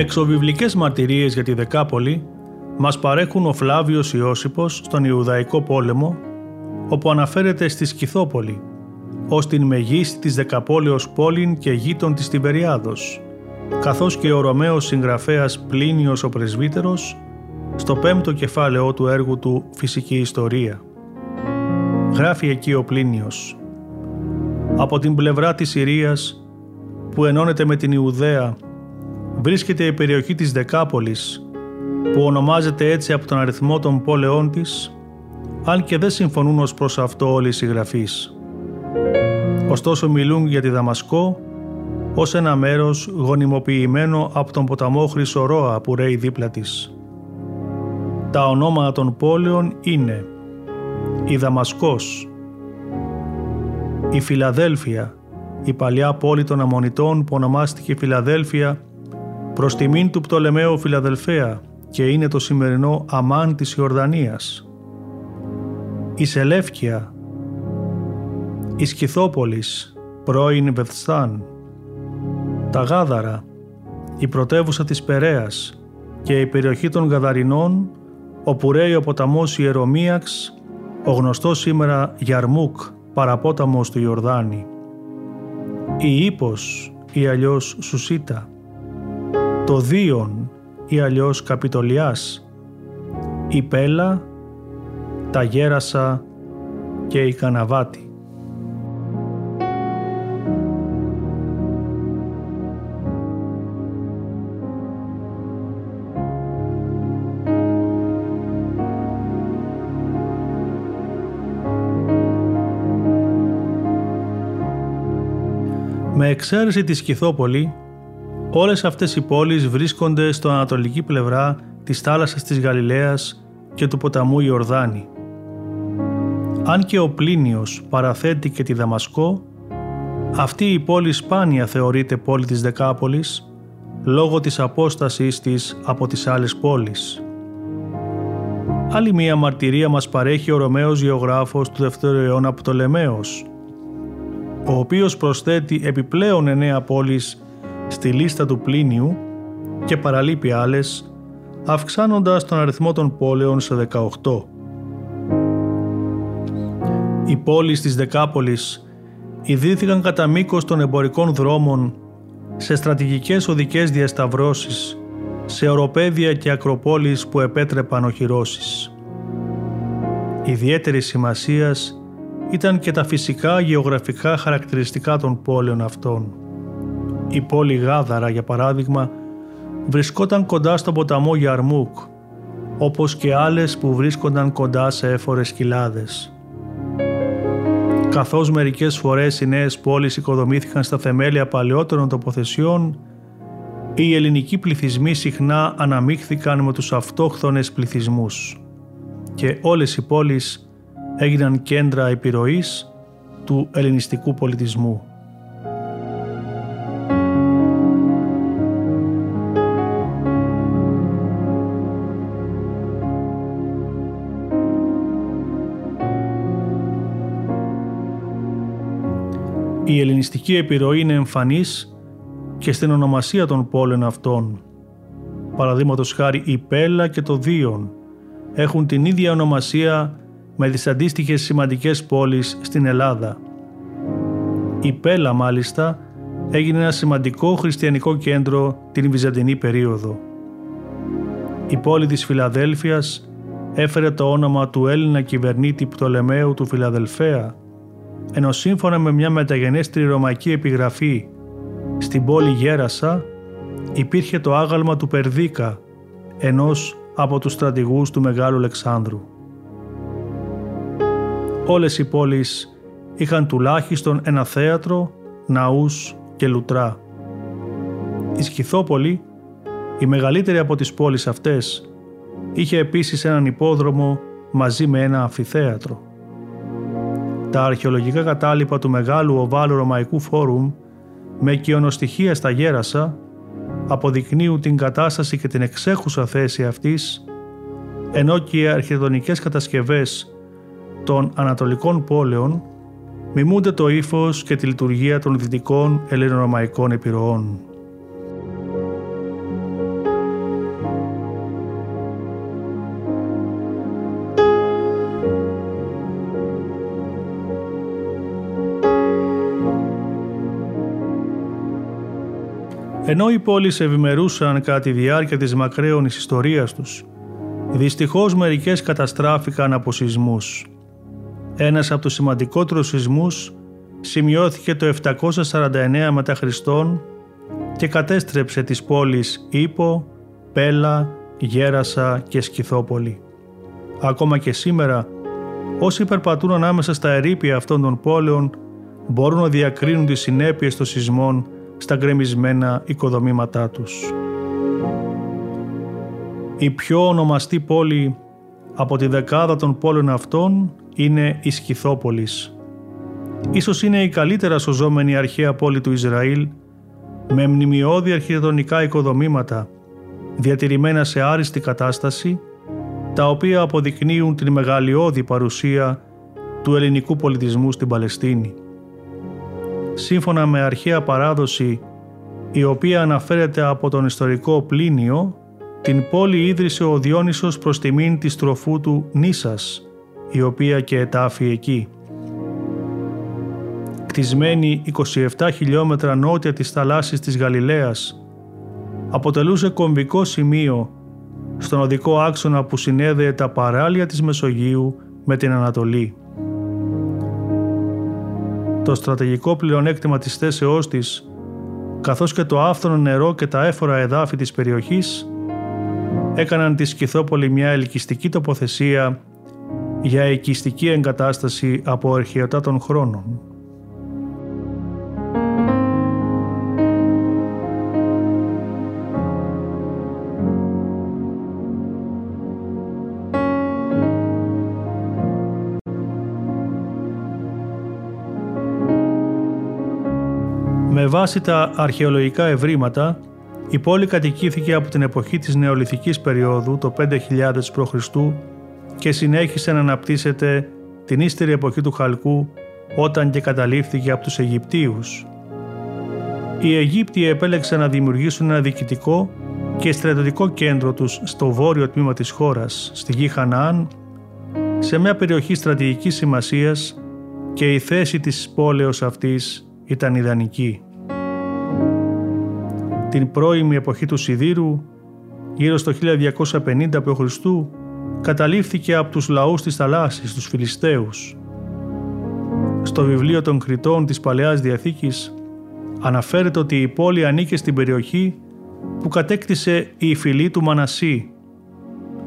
Εξοβιβλικές μαρτυρίες για τη Δεκάπολη μας παρέχουν ο Φλάβιος Ιώσυπος στον Ιουδαϊκό πόλεμο, όπου αναφέρεται στη Σκυθόπολη, ως την μεγίστη της Δεκαπόλεως πόλην και γείτον της Τιβεριάδος, καθώς και ο Ρωμαίος συγγραφέας Πλίνιος ο Πρεσβύτερος, στο πέμπτο κεφάλαιό του έργου του «Φυσική Ιστορία». Γράφει εκεί ο Πλίνιος «Από την πλευρά της Συρίας, που ενώνεται με την Ιουδαία βρίσκεται η περιοχή της Δεκάπολης, που ονομάζεται έτσι από τον αριθμό των πόλεών της, αν και δεν συμφωνούν ως προς αυτό όλοι οι συγγραφείς. Ωστόσο μιλούν για τη Δαμασκό ως ένα μέρος γονιμοποιημένο από τον ποταμό Χρυσορόα που ρέει δίπλα της. Τα ονόματα των πόλεων είναι η Δαμασκός, η Φιλαδέλφια, η παλιά πόλη των Αμμονιτών που ονομάστηκε Φιλαδέλφια προς τιμήν του Πτολεμαίου Φιλαδελφέα και είναι το σημερινό Αμάν της Ιορδανίας. Η Σελεύκια, η Σκυθόπολης, πρώην Βεθστάν, τα Γάδαρα, η πρωτεύουσα της Περέας και η περιοχή των Γαδαρινών, όπου ρέει ο ποταμός Ιερομίαξ, ο γνωστός σήμερα Γιαρμούκ, παραπόταμος του Ιορδάνη. Η Ήπος ή αλλιώς Σουσίτα, το Δίον ή αλλιώς Καπιτολιάς, η Πέλα, τα Γέρασα και η Καναβάτη. Με εξαίρεση τη Σκυθόπολη, όλες αυτές οι πόλεις βρίσκονται στο ανατολική πλευρά της θάλασσας της Γαλιλαίας και του ποταμού Ιορδάνη. Αν και ο Πλίνιος παραθέτει και τη Δαμασκό, αυτή η πόλη σπάνια θεωρείται πόλη της Δεκάπολης λόγω της απόστασής της από τις άλλες πόλεις. Άλλη μία μαρτυρία μας παρέχει ο Ρωμαίος γεωγράφος του δεύτερου αιώνα Πτολεμαίος, ο οποίος προσθέτει επιπλέον εννέα πόλεις στη λίστα του Πλίνιου και παραλείπει άλλες, αυξάνοντας τον αριθμό των πόλεων σε 18. Οι πόλεις της Δεκάπολης ιδρύθηκαν κατά μήκος των εμπορικών δρόμων σε στρατηγικές οδικές διασταυρώσεις, σε οροπέδια και ακροπόλεις που επέτρεπαν οχυρώσεις. Ιδιαίτερη σημασίας ήταν και τα φυσικά γεωγραφικά χαρακτηριστικά των πόλεων αυτών. Η πόλη Γάδαρα, για παράδειγμα, βρισκόταν κοντά στον ποταμό Γιαρμούκ, όπως και άλλες που βρίσκονταν κοντά σε έφορες κοιλάδες. Καθώς μερικές φορές οι νέες πόλεις οικοδομήθηκαν στα θεμέλια παλαιότερων τοποθεσιών, οι ελληνικοί πληθυσμοί συχνά αναμίχθηκαν με τους αυτόχθονες πληθυσμούς και όλες οι πόλεις έγιναν κέντρα επιρροής του ελληνιστικού πολιτισμού. Η ελληνιστική επιρροή είναι εμφανής και στην ονομασία των πόλεων αυτών. Παραδείγματος χάρη η Πέλα και το Δίον έχουν την ίδια ονομασία με τις αντίστοιχες σημαντικές πόλεις στην Ελλάδα. Η Πέλα μάλιστα έγινε ένα σημαντικό χριστιανικό κέντρο την Βυζαντινή περίοδο. Η πόλη της Φιλαδέλφειας έφερε το όνομα του Έλληνα κυβερνήτη Πτολεμαίου του Φιλαδελφέα, ενώ σύμφωνα με μια μεταγενέστερη ρωμαϊκή επιγραφή στην πόλη Γέρασα υπήρχε το άγαλμα του Περδίκα, ενός από τους στρατηγούς του Μεγάλου Αλεξάνδρου όλες οι πόλεις είχαν τουλάχιστον ένα θέατρο, ναούς και λουτρά. Η Σκυθόπολη, η μεγαλύτερη από τις πόλεις αυτές, είχε επίσης έναν υπόδρομο μαζί με ένα αμφιθέατρο. Τα αρχαιολογικά κατάλοιπα του μεγάλου οβάλου Ρωμαϊκού Φόρουμ με οικειονοστοιχεία στα γέρασα αποδεικνύουν την κατάσταση και την εξέχουσα θέση αυτής ενώ και οι αρχιτεκτονικές κατασκευές των ανατολικών πόλεων μιμούνται το ύφος και τη λειτουργία των δυτικών ελληνορωμαϊκών επιρροών. Ενώ οι πόλεις ευημερούσαν κατά τη διάρκεια της μακραίωνης ιστορίας τους, δυστυχώς μερικές καταστράφηκαν από σεισμούς. Ένας από τους σημαντικότερους σεισμούς σημειώθηκε το 749 μετά Χριστόν και κατέστρεψε τις πόλεις Ήπο, Πέλα, Γέρασα και Σκυθόπολη. Ακόμα και σήμερα, όσοι περπατούν ανάμεσα στα ερήπια αυτών των πόλεων μπορούν να διακρίνουν τις συνέπειες των σεισμών στα γκρεμισμένα οικοδομήματά τους. Η πιο ονομαστή πόλη από τη δεκάδα των πόλεων αυτών είναι η Σκυθόπολης. Ίσως είναι η καλύτερα σωζόμενη αρχαία πόλη του Ισραήλ με μνημειώδη αρχιτεκτονικά οικοδομήματα διατηρημένα σε άριστη κατάσταση τα οποία αποδεικνύουν την μεγαλειώδη παρουσία του ελληνικού πολιτισμού στην Παλαιστίνη. Σύμφωνα με αρχαία παράδοση η οποία αναφέρεται από τον ιστορικό Πλίνιο, την πόλη ίδρυσε ο Διόνυσος προς τιμήν της τροφού του Νίσας, η οποία και ετάφη εκεί. Κτισμένη 27 χιλιόμετρα νότια της θαλάσσης της Γαλιλαίας, αποτελούσε κομβικό σημείο στον οδικό άξονα που συνέδεε τα παράλια της Μεσογείου με την Ανατολή. Το στρατηγικό πλεονέκτημα της θέσεώς της, καθώς και το άφθονο νερό και τα έφορα εδάφη της περιοχής, έκαναν τη Σκυθόπολη μια ελκυστική τοποθεσία για οικιστική εγκατάσταση από αρχαιοτά των χρόνων. Με βάση τα αρχαιολογικά ευρήματα, η πόλη κατοικήθηκε από την εποχή της νεολιθικής περίοδου το 5000 π.Χ. και συνέχισε να αναπτύσσεται την ύστερη εποχή του Χαλκού όταν και καταλήφθηκε από τους Αιγυπτίους. Οι Αιγύπτιοι επέλεξαν να δημιουργήσουν ένα διοικητικό και στρατιωτικό κέντρο τους στο βόρειο τμήμα της χώρας, στη γη Χαναάν, σε μια περιοχή στρατηγικής σημασίας και η θέση της πόλεως αυτής ήταν ιδανική την πρώιμη εποχή του Σιδήρου, γύρω στο 1250 π.Χ., καταλήφθηκε από τους λαούς της θαλάσσης, τους Φιλιστέους. Στο βιβλίο των Κριτών της Παλαιάς Διαθήκης αναφέρεται ότι η πόλη ανήκε στην περιοχή που κατέκτησε η φυλή του Μανασί,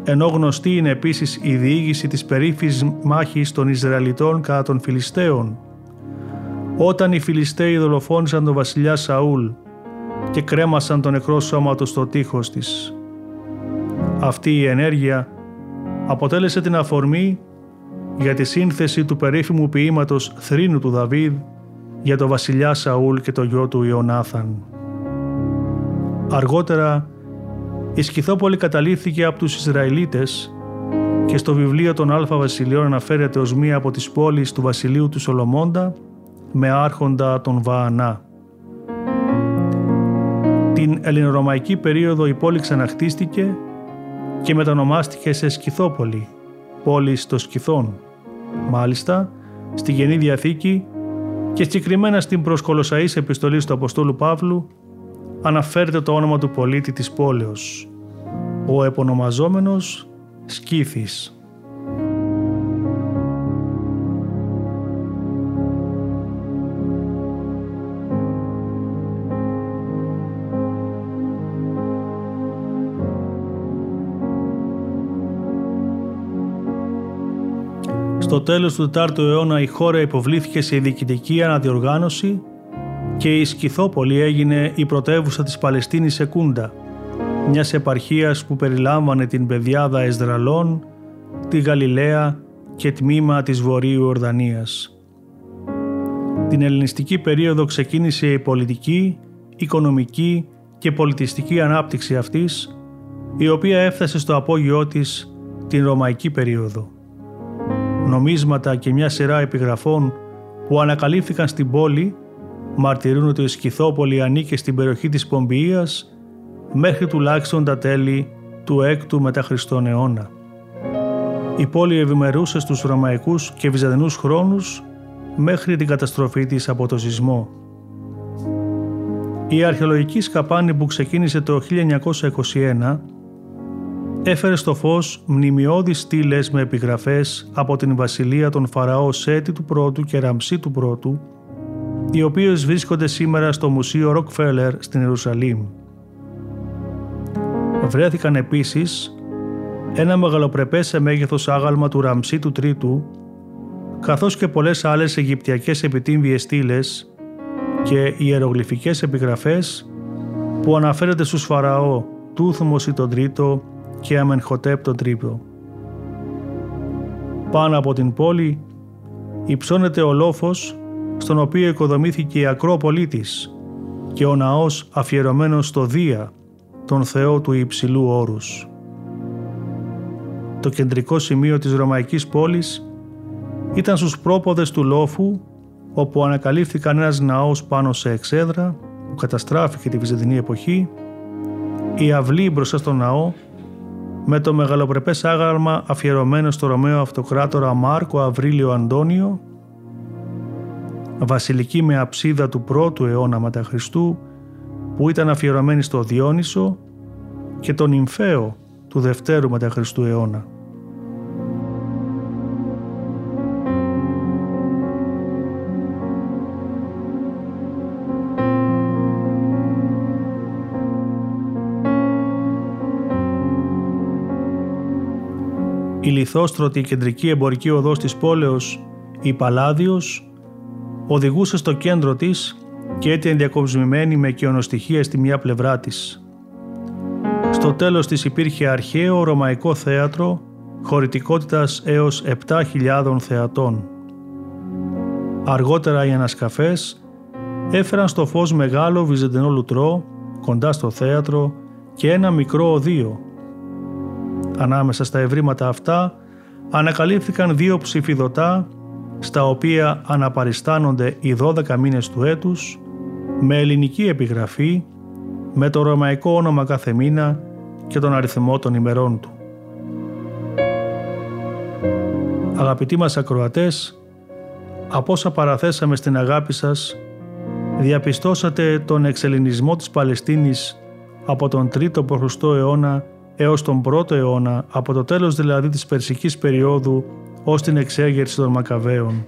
ενώ γνωστή είναι επίσης η διήγηση της περίφης μάχης των Ισραηλιτών κατά των Φιλιστέων, όταν οι Φιλιστέοι δολοφόνησαν τον βασιλιά Σαούλ και κρέμασαν το νεκρό σώμα του στο τείχος της. Αυτή η ενέργεια αποτέλεσε την αφορμή για τη σύνθεση του περίφημου ποίηματος θρήνου του Δαβίδ για το βασιλιά Σαούλ και το γιο του Ιωνάθαν. Αργότερα η Σκυθόπολη καταλήφθηκε από τους Ισραηλίτες και στο βιβλίο των Αλφα Βασιλείων αναφέρεται ως μία από τις πόλεις του βασιλείου του Σολομώντα με άρχοντα τον Βαανά. Την ελληνορωμαϊκή περίοδο η πόλη ξαναχτίστηκε και μετανομάστηκε σε Σκυθόπολη, πόλη των Σκυθών. Μάλιστα, στη Γενή Διαθήκη και συγκεκριμένα στην προσκολοσαής επιστολή του Αποστόλου Παύλου αναφέρεται το όνομα του πολίτη της πόλεως, ο επωνομαζόμενος Σκύθης. Στο τέλος του 4ου αιώνα η χώρα υποβλήθηκε σε διοικητική αναδιοργάνωση και η Σκυθόπολη έγινε η πρωτεύουσα της Παλαιστίνης Σεκούντα, μιας επαρχίας που περιλάμβανε την πεδιάδα Εσδραλών, τη Γαλιλαία και τμήμα της Βορείου Ορδανίας. Την ελληνιστική περίοδο ξεκίνησε η πολιτική, οικονομική και πολιτιστική ανάπτυξη αυτής, η οποία έφτασε στο απόγειό της την Ρωμαϊκή περίοδο νομίσματα και μια σειρά επιγραφών που ανακαλύφθηκαν στην πόλη μαρτυρούν ότι η Σκυθόπολη ανήκε στην περιοχή της Πομπιείας μέχρι τουλάχιστον τα τέλη του 6ου μετά Χριστόν αιώνα. Η πόλη ευημερούσε στους Ρωμαϊκούς και Βυζαντινούς χρόνους μέχρι την καταστροφή της από το σεισμό. Η αρχαιολογική σκαπάνη που ξεκίνησε το 1921 έφερε στο φως μνημειώδεις στήλες με επιγραφές από την βασιλεία των Φαραώ Σέτη του Πρώτου και Ραμψή του Πρώτου, οι οποίες βρίσκονται σήμερα στο Μουσείο Ροκφέλερ στην Ιερουσαλήμ. Βρέθηκαν επίσης ένα μεγαλοπρεπές σε μέγεθος άγαλμα του Ραμψή του Τρίτου, καθώς και πολλές άλλες Αιγυπτιακές επιτύμβιες στήλες και ιερογλυφικές επιγραφές που αναφέρονται στους Φαραώ Τούθμος ή τον Τρίτο και Αμενχωτέπ τον Τρίπο. Πάνω από την πόλη υψώνεται ο λόφος στον οποίο οικοδομήθηκε η Ακρόπολή της και ο ναός αφιερωμένος στο Δία, τον Θεό του υψηλού όρους. Το κεντρικό σημείο της Ρωμαϊκής πόλης ήταν στους πρόποδες του λόφου όπου ανακαλύφθηκαν ένας ναός πάνω σε εξέδρα που καταστράφηκε τη Βυζαντινή εποχή, η αυλή μπροστά στο ναό με το μεγαλοπρεπές άγαλμα αφιερωμένο στο Ρωμαίο Αυτοκράτορα Μάρκο Αβρίλιο Αντώνιο, βασιλική με αψίδα του πρώτου αιώνα μετά Χριστού που ήταν αφιερωμένη στο Διόνυσο και τον Ιμφαίο του δευτέρου μετά Χριστού αιώνα. Η λιθόστρωτη κεντρική εμπορική οδός της πόλεως, η Παλάδιος, οδηγούσε στο κέντρο της και έτσι ενδιακοσμημένη με κοιονοστοιχεία στη μια πλευρά της. Στο τέλος της υπήρχε αρχαίο ρωμαϊκό θέατρο χωρητικότητας έως 7.000 θεατών. Αργότερα οι ανασκαφές έφεραν στο φως μεγάλο βυζαντινό λουτρό κοντά στο θέατρο και ένα μικρό οδείο Ανάμεσα στα ευρήματα αυτά ανακαλύφθηκαν δύο ψηφιδωτά στα οποία αναπαριστάνονται οι 12 μήνες του έτους με ελληνική επιγραφή, με το ρωμαϊκό όνομα κάθε μήνα και τον αριθμό των ημερών του. Αγαπητοί μας ακροατές, από όσα παραθέσαμε στην αγάπη σας, διαπιστώσατε τον εξελινισμό της Παλαιστίνης από τον 3ο π.Χ. αιώνα έως τον 1ο αιώνα, από το τέλος δηλαδή της Περσικής περίοδου ως την εξέγερση των Μακαβαίων.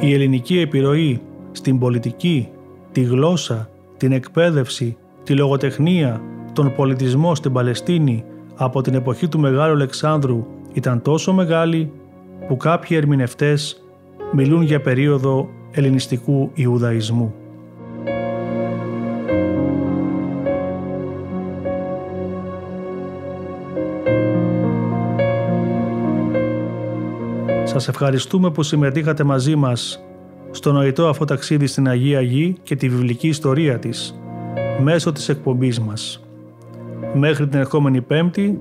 Η ελληνική επιρροή στην πολιτική, τη γλώσσα, την εκπαίδευση, τη λογοτεχνία, τον πολιτισμό στην Παλαιστίνη από την εποχή του Μεγάλου Αλεξάνδρου ήταν τόσο μεγάλη που κάποιοι ερμηνευτές μιλούν για περίοδο ελληνιστικού Ιουδαϊσμού. Σας ευχαριστούμε που συμμετείχατε μαζί μας στο νοητό αυτό ταξίδι στην Αγία Γη και τη βιβλική ιστορία της μέσω της εκπομπής μας. Μέχρι την ερχόμενη Πέμπτη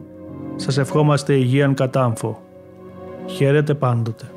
σας ευχόμαστε υγείαν κατάμφο. Χαίρετε πάντοτε.